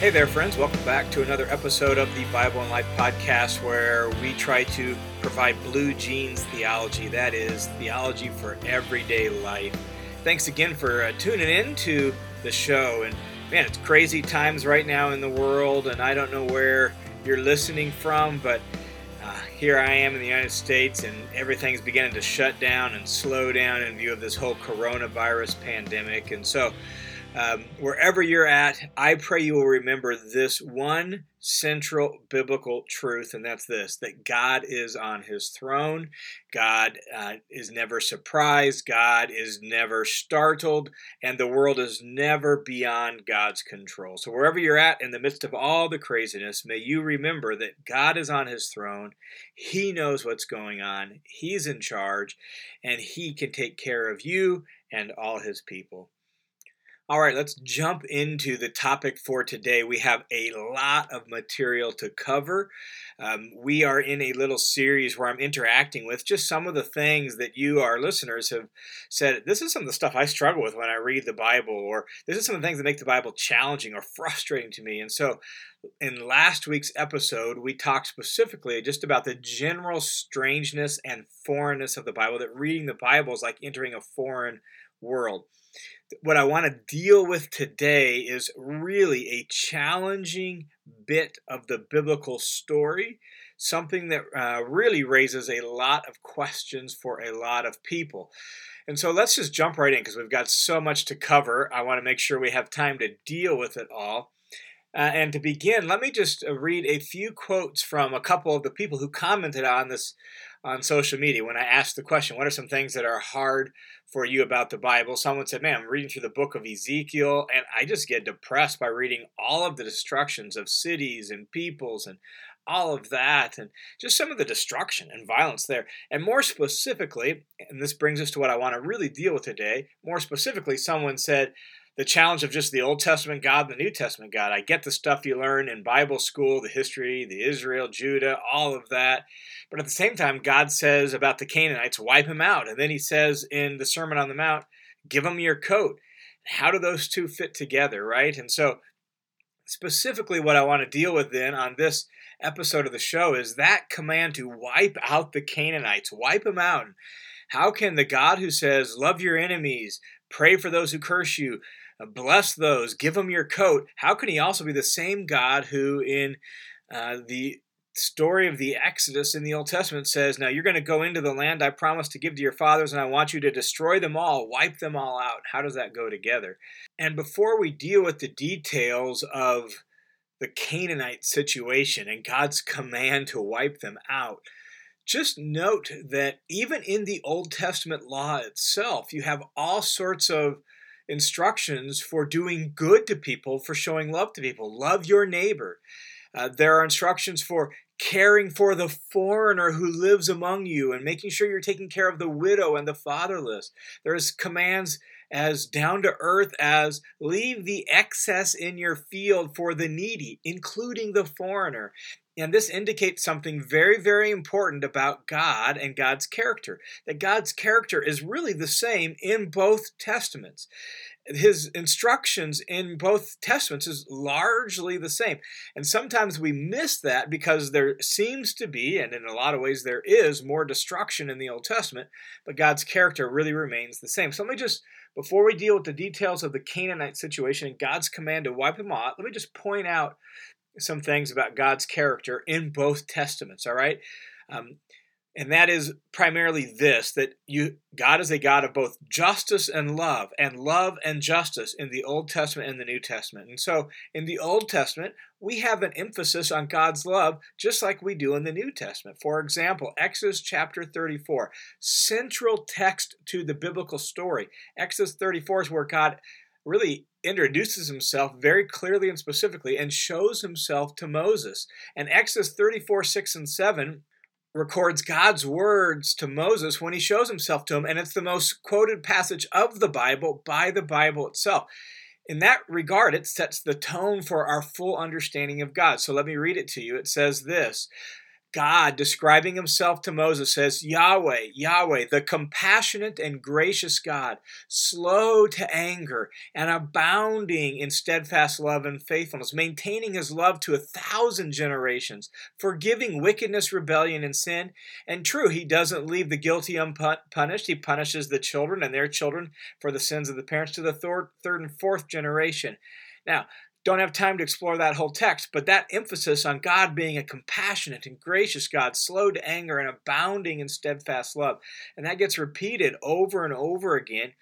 Hey there, friends. Welcome back to another episode of the Bible and Life podcast where we try to provide blue jeans theology. That is, theology for everyday life. Thanks again for uh, tuning in to the show. And man, it's crazy times right now in the world, and I don't know where you're listening from, but uh, here I am in the United States, and everything's beginning to shut down and slow down in view of this whole coronavirus pandemic. And so, um, wherever you're at, I pray you will remember this one central biblical truth, and that's this that God is on his throne. God uh, is never surprised. God is never startled. And the world is never beyond God's control. So, wherever you're at in the midst of all the craziness, may you remember that God is on his throne. He knows what's going on, He's in charge, and He can take care of you and all His people. All right, let's jump into the topic for today. We have a lot of material to cover. Um, we are in a little series where I'm interacting with just some of the things that you, our listeners, have said. This is some of the stuff I struggle with when I read the Bible, or this is some of the things that make the Bible challenging or frustrating to me. And so, in last week's episode, we talked specifically just about the general strangeness and foreignness of the Bible, that reading the Bible is like entering a foreign world what I want to deal with today is really a challenging bit of the biblical story, something that uh, really raises a lot of questions for a lot of people. And so let's just jump right in because we've got so much to cover. I want to make sure we have time to deal with it all. Uh, and to begin, let me just uh, read a few quotes from a couple of the people who commented on this on social media when I asked the question, What are some things that are hard for you about the Bible? Someone said, Man, I'm reading through the book of Ezekiel, and I just get depressed by reading all of the destructions of cities and peoples and all of that, and just some of the destruction and violence there. And more specifically, and this brings us to what I want to really deal with today, more specifically, someone said, the challenge of just the Old Testament God and the New Testament God. I get the stuff you learn in Bible school, the history, the Israel, Judah, all of that. But at the same time, God says about the Canaanites, wipe them out. And then he says in the Sermon on the Mount, give them your coat. How do those two fit together, right? And so, specifically, what I want to deal with then on this episode of the show is that command to wipe out the Canaanites, wipe them out. How can the God who says, Love your enemies, pray for those who curse you, bless those, give them your coat. How can he also be the same God who, in uh, the story of the Exodus in the Old Testament, says, Now you're going to go into the land I promised to give to your fathers, and I want you to destroy them all, wipe them all out? How does that go together? And before we deal with the details of the Canaanite situation and God's command to wipe them out, just note that even in the Old Testament law itself, you have all sorts of instructions for doing good to people, for showing love to people. Love your neighbor. Uh, there are instructions for caring for the foreigner who lives among you and making sure you're taking care of the widow and the fatherless. There's commands as down to earth as leave the excess in your field for the needy, including the foreigner. And this indicates something very, very important about God and God's character. That God's character is really the same in both testaments. His instructions in both testaments is largely the same. And sometimes we miss that because there seems to be, and in a lot of ways there is, more destruction in the Old Testament, but God's character really remains the same. So let me just, before we deal with the details of the Canaanite situation and God's command to wipe them out, let me just point out some things about God's character in both testaments. All right, um, and that is primarily this: that you God is a God of both justice and love, and love and justice in the Old Testament and the New Testament. And so, in the Old Testament, we have an emphasis on God's love, just like we do in the New Testament. For example, Exodus chapter 34, central text to the biblical story. Exodus 34 is where God really introduces himself very clearly and specifically and shows himself to Moses. And Exodus 34, 6, and 7 records God's words to Moses when he shows himself to him, and it's the most quoted passage of the Bible by the Bible itself. In that regard, it sets the tone for our full understanding of God. So let me read it to you. It says this God, describing himself to Moses, says, Yahweh, Yahweh, the compassionate and gracious God, slow to anger and abounding in steadfast love and faithfulness, maintaining his love to a thousand generations, forgiving wickedness, rebellion, and sin. And true, he doesn't leave the guilty unpunished. He punishes the children and their children for the sins of the parents to the third, and fourth generation. Now, don't have time to explore that whole text, but that emphasis on God being a compassionate and gracious God, slow to anger and abounding in steadfast love. And that gets repeated over and over again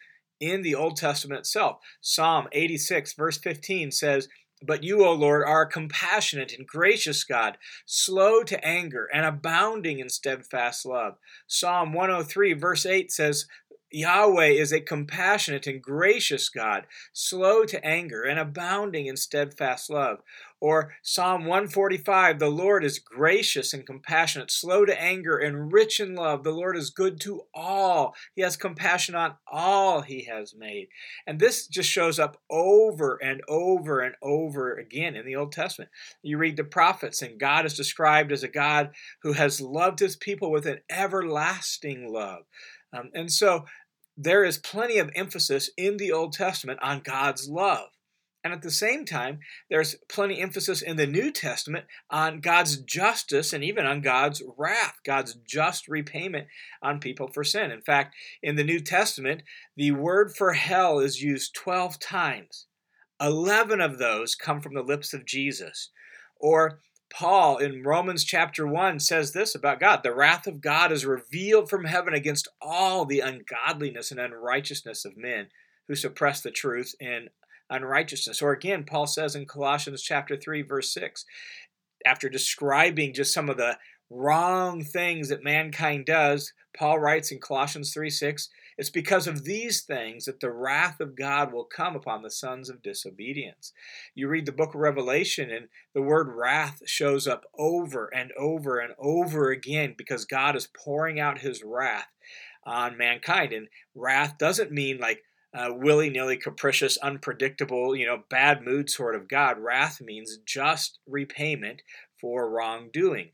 in the Old Testament itself. Psalm 86, verse 15 says, But you, O Lord, are a compassionate and gracious God, slow to anger and abounding in steadfast love. Psalm 103, verse 8 says, Yahweh is a compassionate and gracious God, slow to anger and abounding in steadfast love. Or Psalm 145 The Lord is gracious and compassionate, slow to anger and rich in love. The Lord is good to all. He has compassion on all he has made. And this just shows up over and over and over again in the Old Testament. You read the prophets, and God is described as a God who has loved his people with an everlasting love. Um, and so there is plenty of emphasis in the Old Testament on God's love. And at the same time, there's plenty emphasis in the New Testament on God's justice and even on God's wrath, God's just repayment on people for sin. In fact, in the New Testament, the word for hell is used 12 times. 11 of those come from the lips of Jesus. Or Paul in Romans chapter 1 says this about God The wrath of God is revealed from heaven against all the ungodliness and unrighteousness of men who suppress the truth in unrighteousness. Or again, Paul says in Colossians chapter 3, verse 6, after describing just some of the wrong things that mankind does, Paul writes in Colossians 3 6, it's because of these things that the wrath of God will come upon the sons of disobedience. You read the book of Revelation, and the word wrath shows up over and over and over again because God is pouring out his wrath on mankind. And wrath doesn't mean like willy nilly, capricious, unpredictable, you know, bad mood sort of God. Wrath means just repayment for wrongdoing.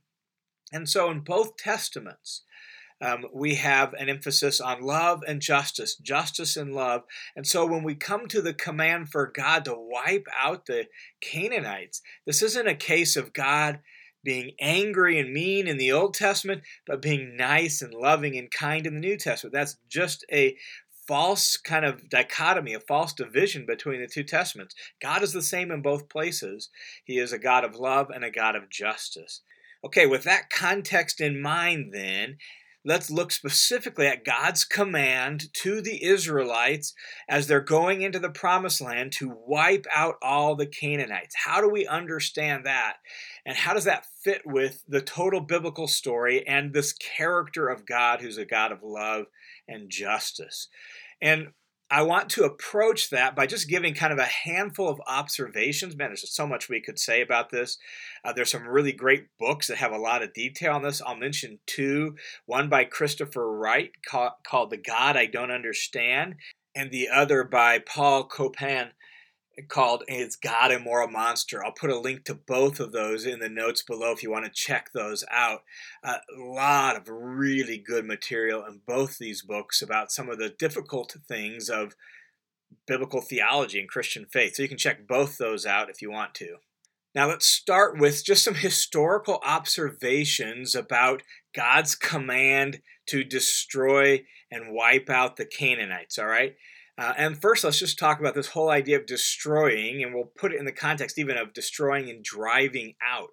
And so in both Testaments, um, we have an emphasis on love and justice, justice and love. And so when we come to the command for God to wipe out the Canaanites, this isn't a case of God being angry and mean in the Old Testament, but being nice and loving and kind in the New Testament. That's just a false kind of dichotomy, a false division between the two testaments. God is the same in both places. He is a God of love and a God of justice. Okay, with that context in mind, then, let's look specifically at God's command to the Israelites as they're going into the promised land to wipe out all the Canaanites. How do we understand that? And how does that fit with the total biblical story and this character of God who's a God of love and justice? And I want to approach that by just giving kind of a handful of observations. Man, there's so much we could say about this. Uh, there's some really great books that have a lot of detail on this. I'll mention two one by Christopher Wright called, called The God I Don't Understand, and the other by Paul Copan called Is God a Moral Monster? I'll put a link to both of those in the notes below if you want to check those out. A lot of really good material in both these books about some of the difficult things of biblical theology and Christian faith. So you can check both those out if you want to. Now let's start with just some historical observations about God's command to destroy and wipe out the Canaanites, all right? Uh, and first, let's just talk about this whole idea of destroying, and we'll put it in the context even of destroying and driving out.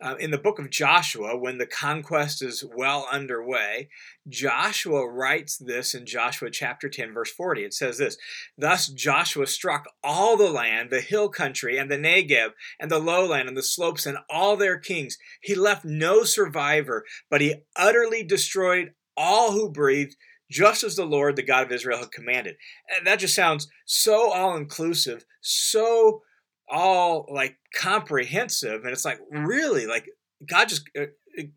Uh, in the book of Joshua, when the conquest is well underway, Joshua writes this in Joshua chapter 10, verse 40. It says this Thus Joshua struck all the land, the hill country, and the Negev, and the lowland, and the slopes, and all their kings. He left no survivor, but he utterly destroyed all who breathed just as the Lord, the God of Israel, had commanded. And that just sounds so all inclusive, so all like comprehensive. And it's like, really, like God just. Uh,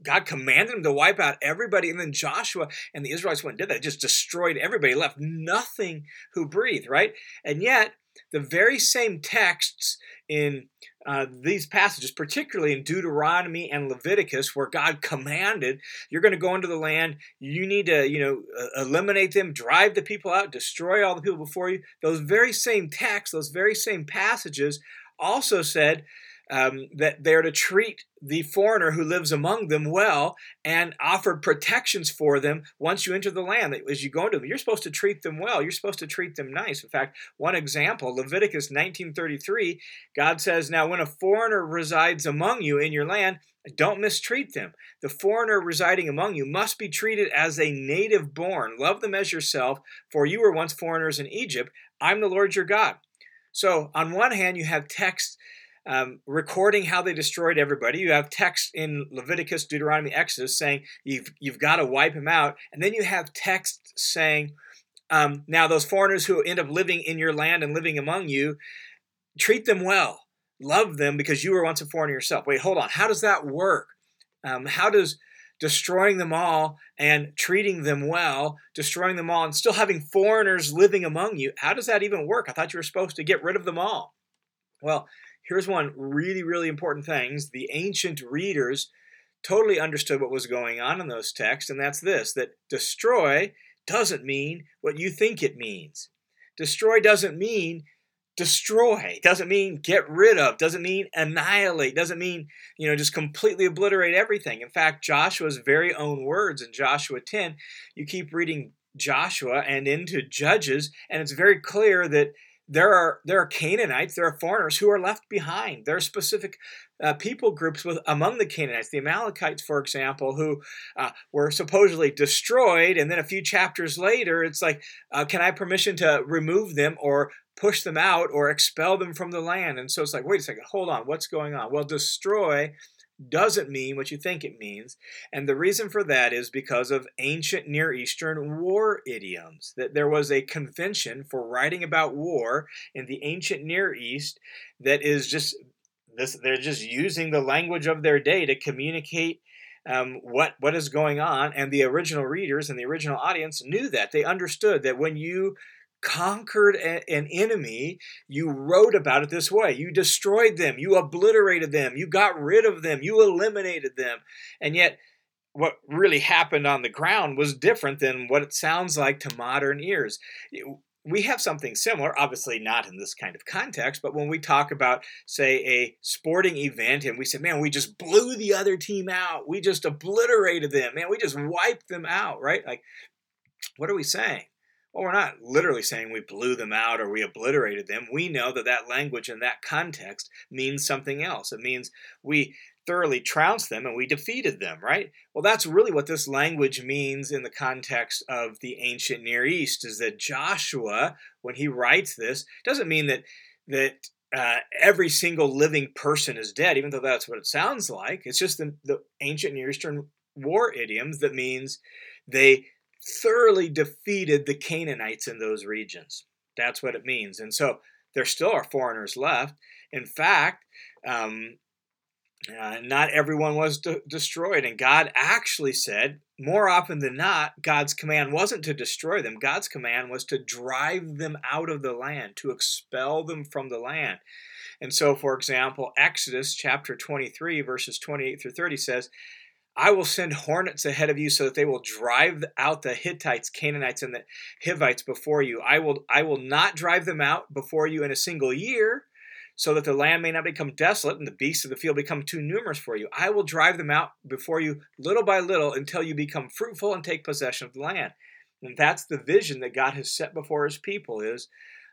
God commanded him to wipe out everybody, and then Joshua and the Israelites went and did that. Just destroyed everybody, left nothing who breathed, right? And yet, the very same texts in uh, these passages, particularly in Deuteronomy and Leviticus, where God commanded, "You're going to go into the land. You need to, you know, eliminate them, drive the people out, destroy all the people before you." Those very same texts, those very same passages, also said um, that they're to treat the foreigner who lives among them well and offered protections for them once you enter the land. As you go into them, you're supposed to treat them well. You're supposed to treat them nice. In fact, one example, Leviticus 19:33, God says, "Now when a foreigner resides among you in your land, don't mistreat them. The foreigner residing among you must be treated as a native born. Love them as yourself, for you were once foreigners in Egypt. I'm the Lord your God." So, on one hand, you have text um, recording how they destroyed everybody. You have text in Leviticus, Deuteronomy, Exodus saying you've you've got to wipe them out, and then you have text saying, um, now those foreigners who end up living in your land and living among you, treat them well, love them because you were once a foreigner yourself. Wait, hold on. How does that work? Um, how does destroying them all and treating them well, destroying them all and still having foreigners living among you, how does that even work? I thought you were supposed to get rid of them all. Well, here's one really, really important things. The ancient readers totally understood what was going on in those texts, and that's this that destroy doesn't mean what you think it means. Destroy doesn't mean destroy doesn't mean get rid of doesn't mean annihilate doesn't mean you know just completely obliterate everything in fact joshua's very own words in joshua 10 you keep reading joshua and into judges and it's very clear that there are there are Canaanites, there are foreigners who are left behind. There are specific uh, people groups with among the Canaanites, the Amalekites, for example, who uh, were supposedly destroyed, and then a few chapters later, it's like, uh, can I permission to remove them or push them out or expel them from the land? And so it's like, wait a second, hold on, what's going on? Well, destroy doesn't mean what you think it means. And the reason for that is because of ancient Near Eastern war idioms. That there was a convention for writing about war in the ancient Near East that is just this they're just using the language of their day to communicate um, what what is going on and the original readers and the original audience knew that they understood that when you conquered a, an enemy, you wrote about it this way. You destroyed them, you obliterated them, you got rid of them, you eliminated them. And yet, what really happened on the ground was different than what it sounds like to modern ears. We have something similar, obviously not in this kind of context, but when we talk about, say, a sporting event and we say, man, we just blew the other team out, we just obliterated them, man, we just wiped them out, right? Like, what are we saying? Well, we're not literally saying we blew them out or we obliterated them. We know that that language in that context means something else. It means we thoroughly trounced them and we defeated them, right? Well, that's really what this language means in the context of the ancient Near East is that Joshua, when he writes this, doesn't mean that that uh, every single living person is dead, even though that's what it sounds like. It's just the, the ancient Near Eastern war idioms that means they thoroughly defeated the Canaanites in those regions. That's what it means. And so there still are foreigners left. In fact, um, uh, not everyone was de- destroyed. And God actually said, more often than not, God's command wasn't to destroy them. God's command was to drive them out of the land, to expel them from the land. And so, for example, Exodus chapter 23, verses 28 through 30 says, I will send hornets ahead of you so that they will drive out the Hittites, Canaanites, and the Hivites before you. I will I will not drive them out before you in a single year, so that the land may not become desolate and the beasts of the field become too numerous for you. I will drive them out before you little by little until you become fruitful and take possession of the land. And that's the vision that God has set before his people is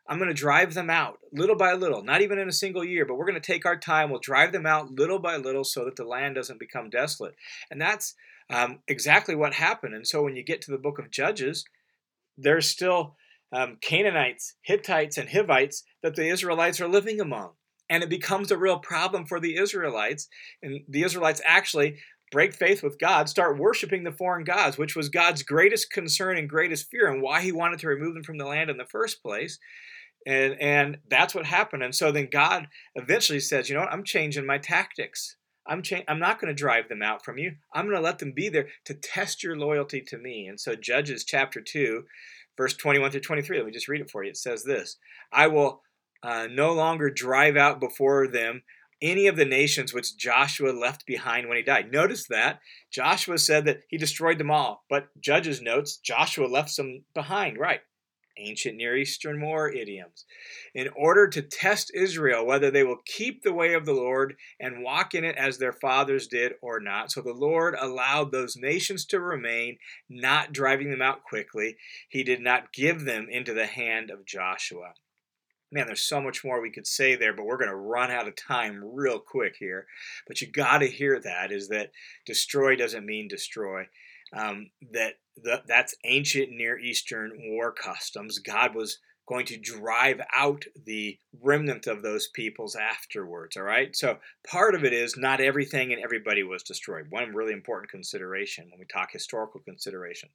I'm going to drive them out little by little, not even in a single year, but we're going to take our time. We'll drive them out little by little so that the land doesn't become desolate. And that's um, exactly what happened. And so when you get to the book of Judges, there's still um, Canaanites, Hittites, and Hivites that the Israelites are living among. And it becomes a real problem for the Israelites. And the Israelites actually break faith with God, start worshiping the foreign gods, which was God's greatest concern and greatest fear, and why he wanted to remove them from the land in the first place. And and that's what happened. And so then god eventually says you know what? I'm changing my tactics. I'm cha- i'm not going to drive them out from you. I'm going to let them be there to test your loyalty to me. And so judges chapter 2 verse 21 through 23 let me just read it for you. It says this i will uh, no longer drive out before them any of the nations which Joshua left behind when he died. Notice that Joshua said that he destroyed them all, but Judges notes Joshua left some behind. Right ancient Near Eastern war idioms, in order to test Israel whether they will keep the way of the Lord and walk in it as their fathers did or not. So the Lord allowed those nations to remain, not driving them out quickly. He did not give them into the hand of Joshua. Man, there's so much more we could say there, but we're going to run out of time real quick here. But you got to hear that is that destroy doesn't mean destroy um, that the, that's ancient Near Eastern war customs. God was going to drive out the remnant of those peoples afterwards. All right. So part of it is not everything and everybody was destroyed. One really important consideration when we talk historical considerations.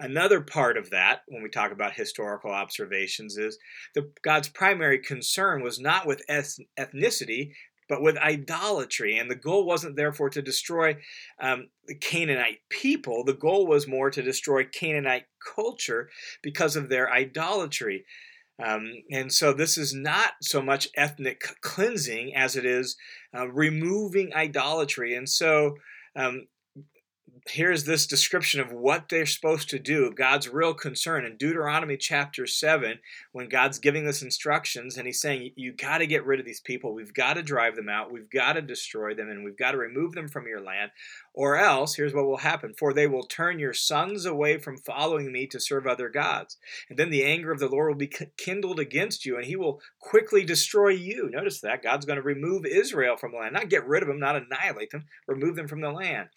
Another part of that, when we talk about historical observations, is the God's primary concern was not with ethnicity, but with idolatry. And the goal wasn't therefore to destroy um, the Canaanite people, the goal was more to destroy Canaanite culture because of their idolatry. Um, and so this is not so much ethnic cleansing as it is uh, removing idolatry. And so um, here's this description of what they're supposed to do god's real concern. In deuteronomy chapter 7 when god's giving this instructions and he's saying you got to get rid of these people. We've got to drive them out. We've got to destroy them and we've got to remove them from your land. Or else here's what will happen. For they will turn your sons away from following me to serve other gods. And then the anger of the lord will be kindled against you and he will quickly destroy you. Notice that. God's going to remove israel from the land. Not get rid of them not annihilate them. Remove them from the land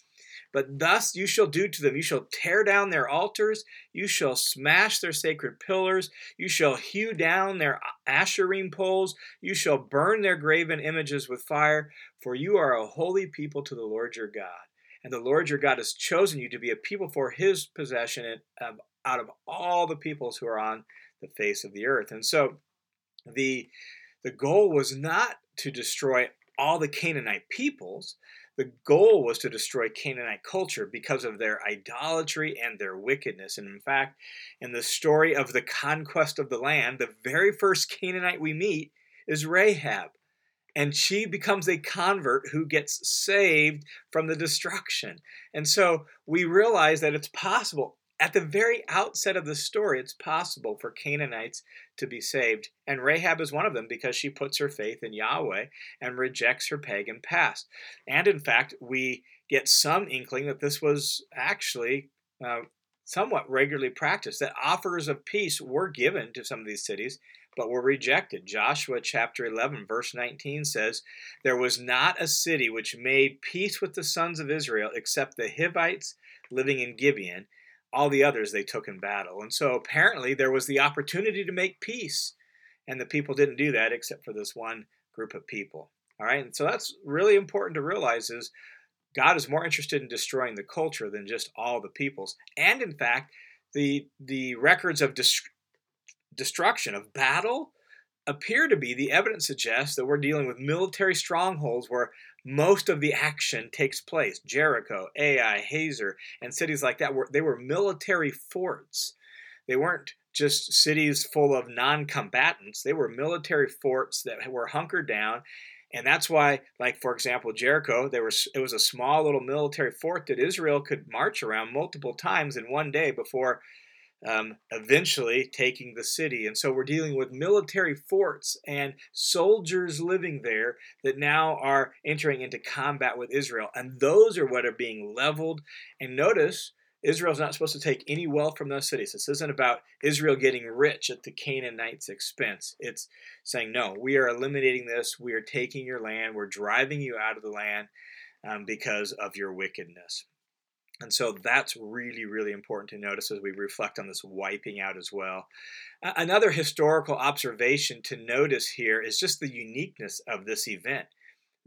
but thus you shall do to them. You shall tear down their altars. You shall smash their sacred pillars. You shall hew down their asherim poles. You shall burn their graven images with fire. For you are a holy people to the Lord your God. And the Lord your God has chosen you to be a people for his possession out of all the peoples who are on the face of the earth. And so the, the goal was not to destroy all the Canaanite peoples, the goal was to destroy Canaanite culture because of their idolatry and their wickedness. And in fact, in the story of the conquest of the land, the very first Canaanite we meet is Rahab. And she becomes a convert who gets saved from the destruction. And so we realize that it's possible at the very outset of the story, it's possible for Canaanites to be saved. And Rahab is one of them because she puts her faith in Yahweh and rejects her pagan past. And in fact, we get some inkling that this was actually uh, somewhat regularly practiced, that offers of peace were given to some of these cities, but were rejected. Joshua chapter 11, verse 19 says, There was not a city which made peace with the sons of Israel except the Hivites living in Gibeon all the others they took in battle. And so apparently there was the opportunity to make peace, and the people didn't do that except for this one group of people. All right, and so that's really important to realize is God is more interested in destroying the culture than just all the peoples. And in fact, the the records of destruction of battle appear to be the evidence suggests that we're dealing with military strongholds where most of the action takes place. Jericho, Ai, Hazor, and cities like that were they were military forts. They weren't just cities full of non-combatants. They were military forts that were hunkered down. And that's why, like for example, Jericho, there was it was a small little military fort that Israel could march around multiple times in one day before um, eventually taking the city. And so we're dealing with military forts and soldiers living there that now are entering into combat with Israel. And those are what are being leveled. And notice, Israel's not supposed to take any wealth from those cities. This isn't about Israel getting rich at the Canaanites' expense. It's saying, no, we are eliminating this. We are taking your land. We're driving you out of the land um, because of your wickedness. And so that's really, really important to notice as we reflect on this wiping out as well. Another historical observation to notice here is just the uniqueness of this event.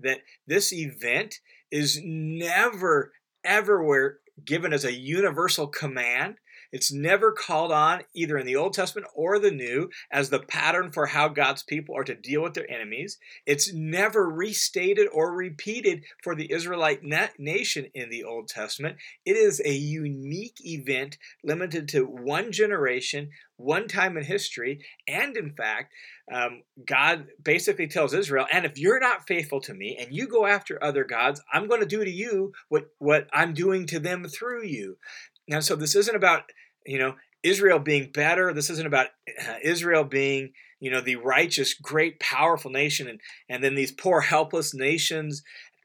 That this event is never, ever given as a universal command. It's never called on, either in the Old Testament or the New, as the pattern for how God's people are to deal with their enemies. It's never restated or repeated for the Israelite nation in the Old Testament. It is a unique event limited to one generation, one time in history. And in fact, um, God basically tells Israel, and if you're not faithful to me and you go after other gods, I'm going to do to you what, what I'm doing to them through you. And so this isn't about, you know, Israel being better. This isn't about uh, Israel being, you know, the righteous, great, powerful nation, and and then these poor, helpless nations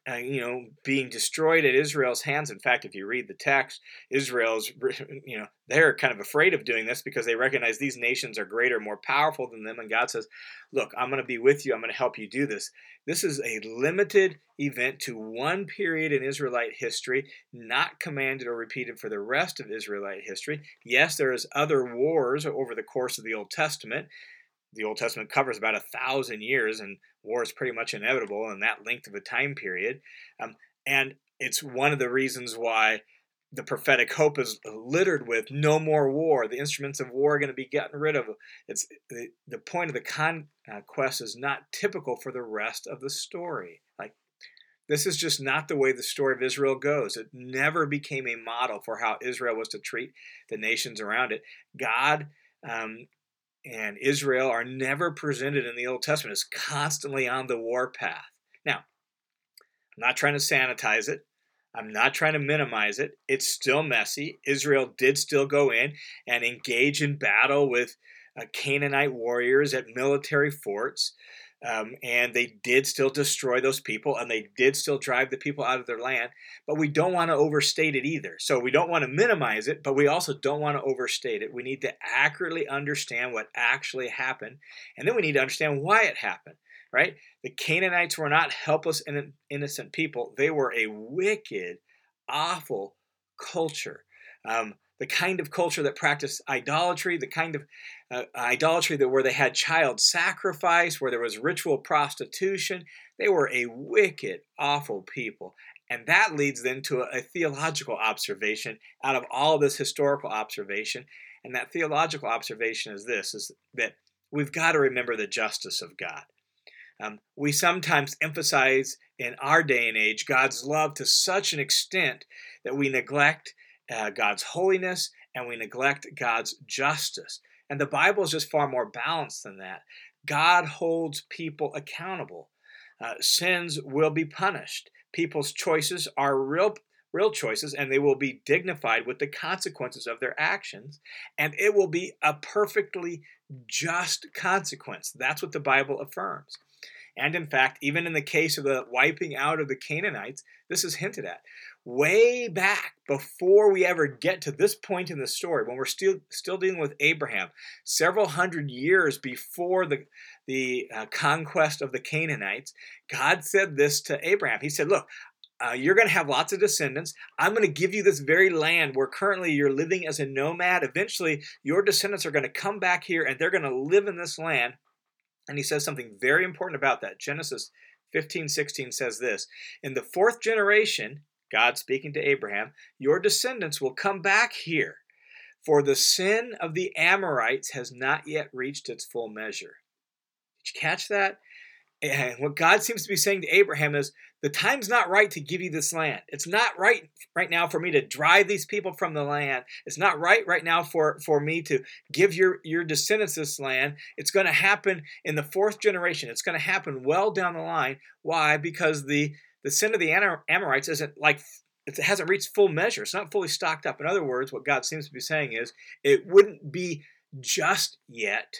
uh, you know, being destroyed at Israel's hands. In fact, if you read the text, Israel's, you know, they're kind of afraid of doing this because they recognize these nations are greater, more powerful than them. And God says, Look, I'm going to be with you. I'm going to help you do this. This is a limited event to one period in Israelite history, not commanded or repeated for the rest of Israelite history. Yes, there is other wars over the course of the Old Testament the Old Testament covers about a thousand years, and war is pretty much inevitable in that length of a time period. Um, and it's one of the reasons why the prophetic hope is littered with no more war. The instruments of war are going to be gotten rid of. It's the, the point of the conquest is not typical for the rest of the story. Like this is just not the way the story of Israel goes. It never became a model for how Israel was to treat the nations around it. God um, and Israel are never presented in the Old Testament as constantly on the war path. Now, I'm not trying to sanitize it. I'm not trying to minimize it. It's still messy. Israel did still go in and engage in battle with uh, Canaanite warriors at military forts. Um, and they did still destroy those people and they did still drive the people out of their land. But we don't want to overstate it either. So we don't want to minimize it, but we also don't want to overstate it. We need to accurately understand what actually happened. And then we need to understand why it happened, right? The Canaanites were not helpless and innocent people, they were a wicked, awful culture. Um, the kind of culture that practiced idolatry, the kind of uh, idolatry that where they had child sacrifice, where there was ritual prostitution. They were a wicked, awful people. And that leads then to a, a theological observation out of all this historical observation. And that theological observation is this is that we've got to remember the justice of God. Um, we sometimes emphasize in our day and age God's love to such an extent that we neglect uh, God's holiness and we neglect God's justice. And the Bible is just far more balanced than that. God holds people accountable. Uh, sins will be punished. People's choices are real, real choices, and they will be dignified with the consequences of their actions. And it will be a perfectly just consequence. That's what the Bible affirms. And in fact, even in the case of the wiping out of the Canaanites, this is hinted at way back before we ever get to this point in the story when we're still still dealing with Abraham several hundred years before the the uh, conquest of the Canaanites God said this to Abraham he said look uh, you're going to have lots of descendants. I'm going to give you this very land where currently you're living as a nomad. Eventually, your descendants are going to come back here and they're going to live in this land. And he says something very important about that. Genesis 15 16 says this In the fourth generation, God speaking to Abraham, your descendants will come back here, for the sin of the Amorites has not yet reached its full measure. Did you catch that? And what God seems to be saying to Abraham is, the time's not right to give you this land. It's not right right now for me to drive these people from the land. It's not right right now for, for me to give your, your descendants this land. It's going to happen in the fourth generation. It's going to happen well down the line. Why? Because the the sin of the Amorites isn't like it hasn't reached full measure. It's not fully stocked up. In other words, what God seems to be saying is it wouldn't be just yet.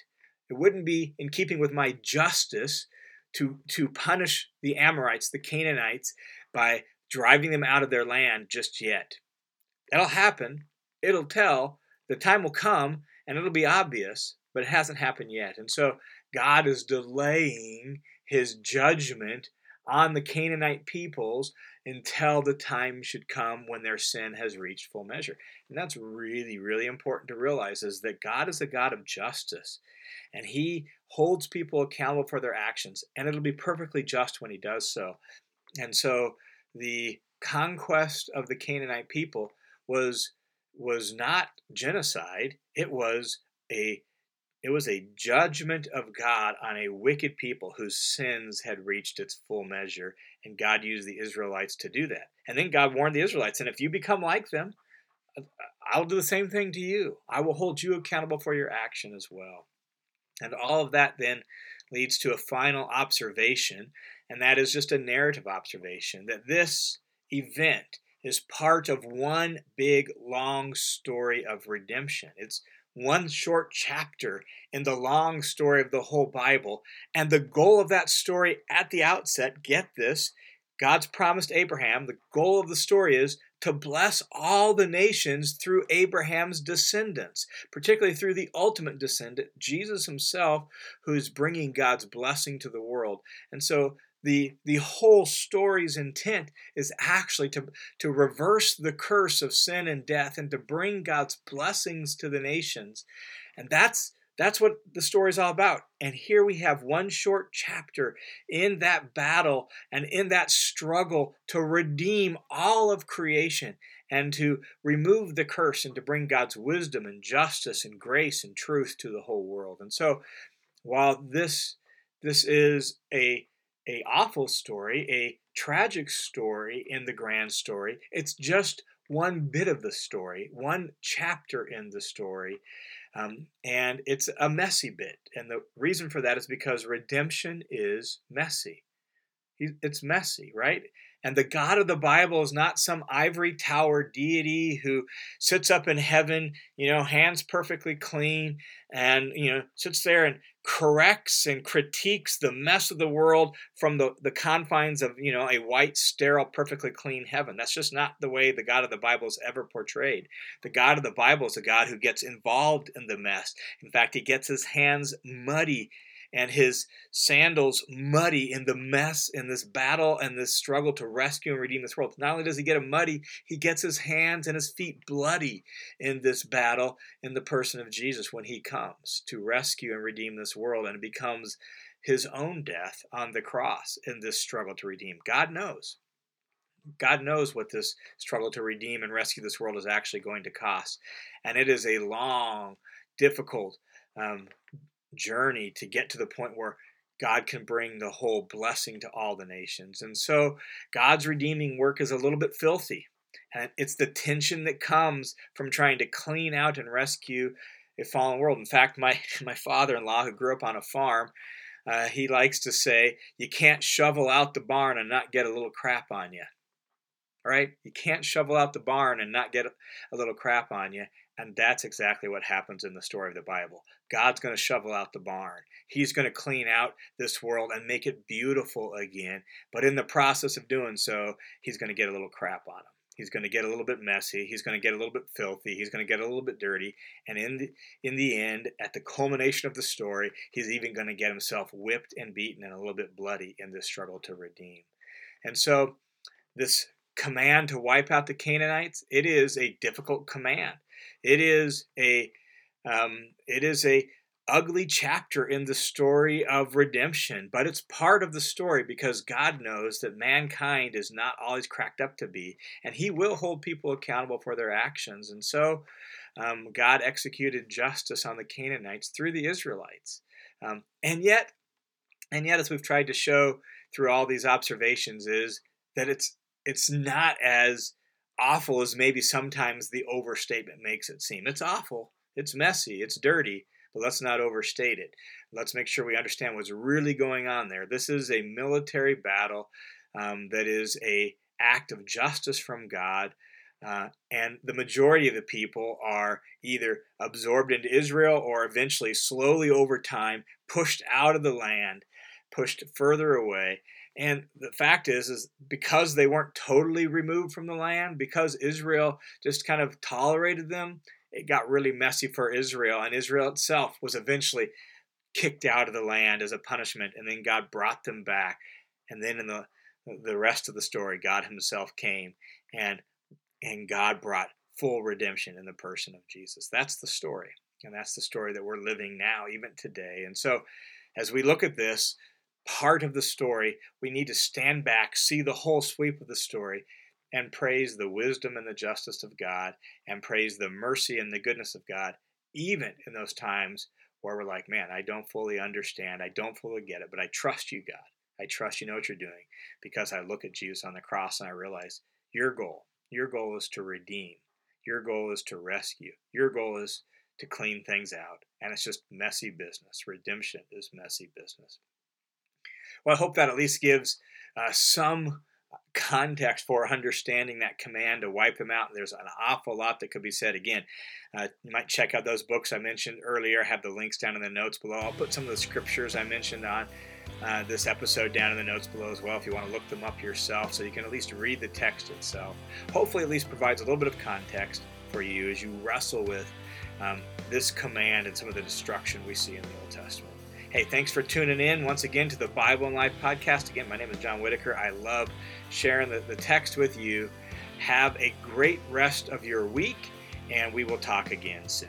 It wouldn't be in keeping with my justice to to punish the Amorites, the Canaanites, by driving them out of their land just yet. That'll happen. It'll tell. The time will come and it'll be obvious, but it hasn't happened yet. And so God is delaying his judgment on the Canaanite peoples until the time should come when their sin has reached full measure. And that's really, really important to realize is that God is a God of justice and he holds people accountable for their actions and it'll be perfectly just when he does so. And so the conquest of the Canaanite people was was not genocide, it was a it was a judgment of God on a wicked people whose sins had reached its full measure, and God used the Israelites to do that. And then God warned the Israelites, and if you become like them, I'll do the same thing to you. I will hold you accountable for your action as well. And all of that then leads to a final observation, and that is just a narrative observation that this event is part of one big long story of redemption. It's one short chapter in the long story of the whole Bible. And the goal of that story at the outset, get this, God's promised Abraham, the goal of the story is to bless all the nations through Abraham's descendants, particularly through the ultimate descendant, Jesus himself, who's bringing God's blessing to the world. And so the, the whole story's intent is actually to, to reverse the curse of sin and death and to bring God's blessings to the nations. And that's that's what the story is all about. And here we have one short chapter in that battle and in that struggle to redeem all of creation and to remove the curse and to bring God's wisdom and justice and grace and truth to the whole world. And so while this this is a a awful story, a tragic story in the grand story. It's just one bit of the story, one chapter in the story. Um, and it's a messy bit. And the reason for that is because redemption is messy. It's messy, right? And the God of the Bible is not some ivory tower deity who sits up in heaven, you know, hands perfectly clean, and, you know, sits there and corrects and critiques the mess of the world from the, the confines of, you know, a white, sterile, perfectly clean heaven. That's just not the way the God of the Bible is ever portrayed. The God of the Bible is a God who gets involved in the mess. In fact, he gets his hands muddy and his sandals muddy in the mess in this battle and this struggle to rescue and redeem this world. Not only does he get him muddy, he gets his hands and his feet bloody in this battle in the person of Jesus when he comes to rescue and redeem this world and it becomes his own death on the cross in this struggle to redeem. God knows. God knows what this struggle to redeem and rescue this world is actually going to cost. And it is a long, difficult, um, journey to get to the point where God can bring the whole blessing to all the nations. And so God's redeeming work is a little bit filthy. And it's the tension that comes from trying to clean out and rescue a fallen world. In fact, my, my father in law, who grew up on a farm, uh, he likes to say, You can't shovel out the barn and not get a little crap on you. Right? You can't shovel out the barn and not get a little crap on you. And that's exactly what happens in the story of the Bible. God's going to shovel out the barn. He's going to clean out this world and make it beautiful again. But in the process of doing so, he's going to get a little crap on him. He's going to get a little bit messy. He's going to get a little bit filthy. He's going to get a little bit dirty. And in the, in the end, at the culmination of the story, he's even going to get himself whipped and beaten and a little bit bloody in this struggle to redeem. And so, this command to wipe out the Canaanites, it is a difficult command. It is a um, it is a ugly chapter in the story of redemption, but it's part of the story because God knows that mankind is not always cracked up to be, and He will hold people accountable for their actions. And so, um, God executed justice on the Canaanites through the Israelites, um, and yet, and yet, as we've tried to show through all these observations, is that it's it's not as awful as maybe sometimes the overstatement makes it seem. It's awful, it's messy, it's dirty, but let's not overstate it. Let's make sure we understand what's really going on there. This is a military battle um, that is a act of justice from God. Uh, and the majority of the people are either absorbed into Israel or eventually, slowly over time, pushed out of the land, pushed further away. And the fact is, is because they weren't totally removed from the land, because Israel just kind of tolerated them, it got really messy for Israel. And Israel itself was eventually kicked out of the land as a punishment. And then God brought them back. And then in the the rest of the story, God Himself came and and God brought full redemption in the person of Jesus. That's the story. And that's the story that we're living now, even today. And so as we look at this, part of the story. We need to stand back, see the whole sweep of the story, and praise the wisdom and the justice of God and praise the mercy and the goodness of God, even in those times where we're like, man, I don't fully understand. I don't fully get it, but I trust you, God. I trust you know what you're doing because I look at Jesus on the cross and I realize your goal, your goal is to redeem. Your goal is to rescue. Your goal is to clean things out. And it's just messy business. Redemption is messy business. Well, I hope that at least gives uh, some context for understanding that command to wipe them out. There's an awful lot that could be said. Again, uh, you might check out those books I mentioned earlier. I have the links down in the notes below. I'll put some of the scriptures I mentioned on uh, this episode down in the notes below as well if you want to look them up yourself so you can at least read the text itself. Hopefully, at least provides a little bit of context for you as you wrestle with um, this command and some of the destruction we see in the Old Testament. Hey, thanks for tuning in once again to the Bible and Life podcast. Again, my name is John Whitaker. I love sharing the, the text with you. Have a great rest of your week, and we will talk again soon.